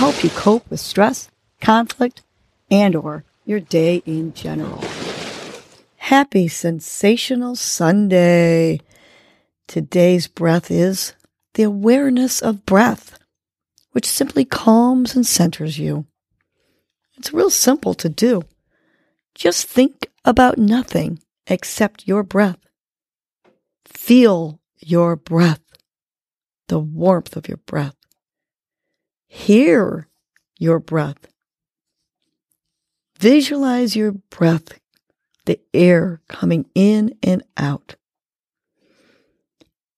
help you cope with stress, conflict, and or your day in general. Happy sensational Sunday. Today's breath is the awareness of breath, which simply calms and centers you. It's real simple to do. Just think about nothing except your breath. Feel your breath, the warmth of your breath. Hear your breath. Visualize your breath, the air coming in and out.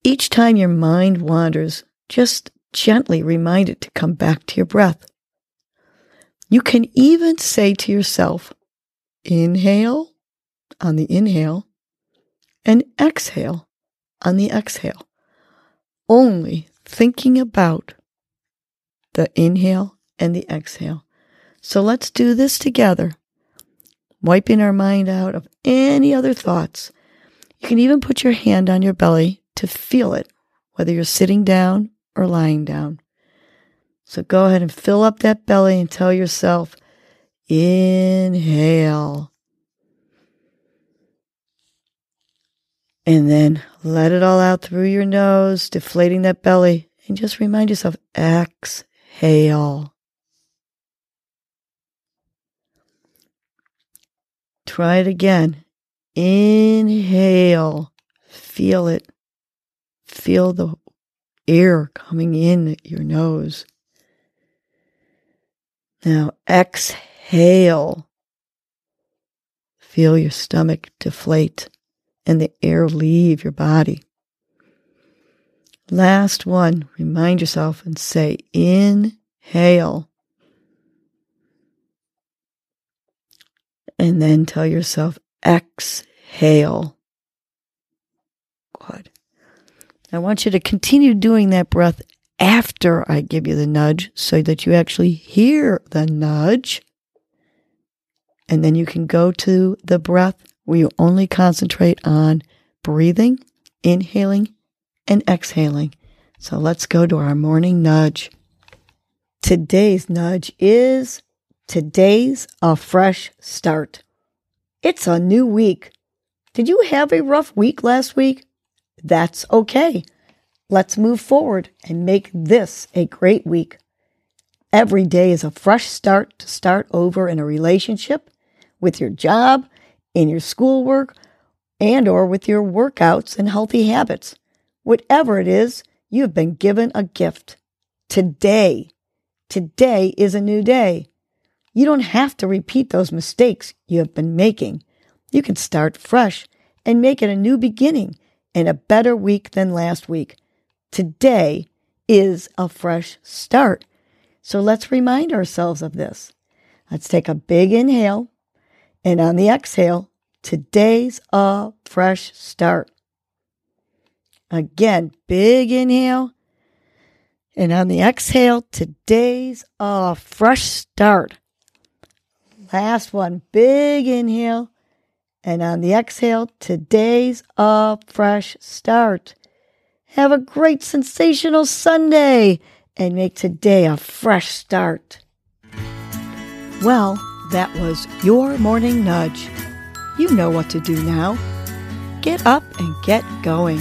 Each time your mind wanders, just gently remind it to come back to your breath. You can even say to yourself, inhale on the inhale and exhale on the exhale, only thinking about the inhale and the exhale. So let's do this together, wiping our mind out of any other thoughts. You can even put your hand on your belly to feel it, whether you're sitting down or lying down. So go ahead and fill up that belly and tell yourself, inhale. And then let it all out through your nose, deflating that belly. And just remind yourself, exhale. Try it again. Inhale. Feel it. Feel the air coming in your nose. Now exhale. Feel your stomach deflate and the air leave your body. Last one, remind yourself and say, inhale. And then tell yourself, exhale. Good. I want you to continue doing that breath after I give you the nudge so that you actually hear the nudge. And then you can go to the breath where you only concentrate on breathing, inhaling, and exhaling. So let's go to our morning nudge. Today's nudge is today's a fresh start. It's a new week. Did you have a rough week last week? That's okay. Let's move forward and make this a great week. Every day is a fresh start to start over in a relationship, with your job, in your schoolwork and or with your workouts and healthy habits. Whatever it is, you have been given a gift. Today, today is a new day. You don't have to repeat those mistakes you have been making. You can start fresh and make it a new beginning and a better week than last week. Today is a fresh start. So let's remind ourselves of this. Let's take a big inhale and on the exhale, today's a fresh start. Again, big inhale. And on the exhale, today's a fresh start. Last one, big inhale. And on the exhale, today's a fresh start. Have a great sensational Sunday and make today a fresh start. Well, that was your morning nudge. You know what to do now. Get up and get going.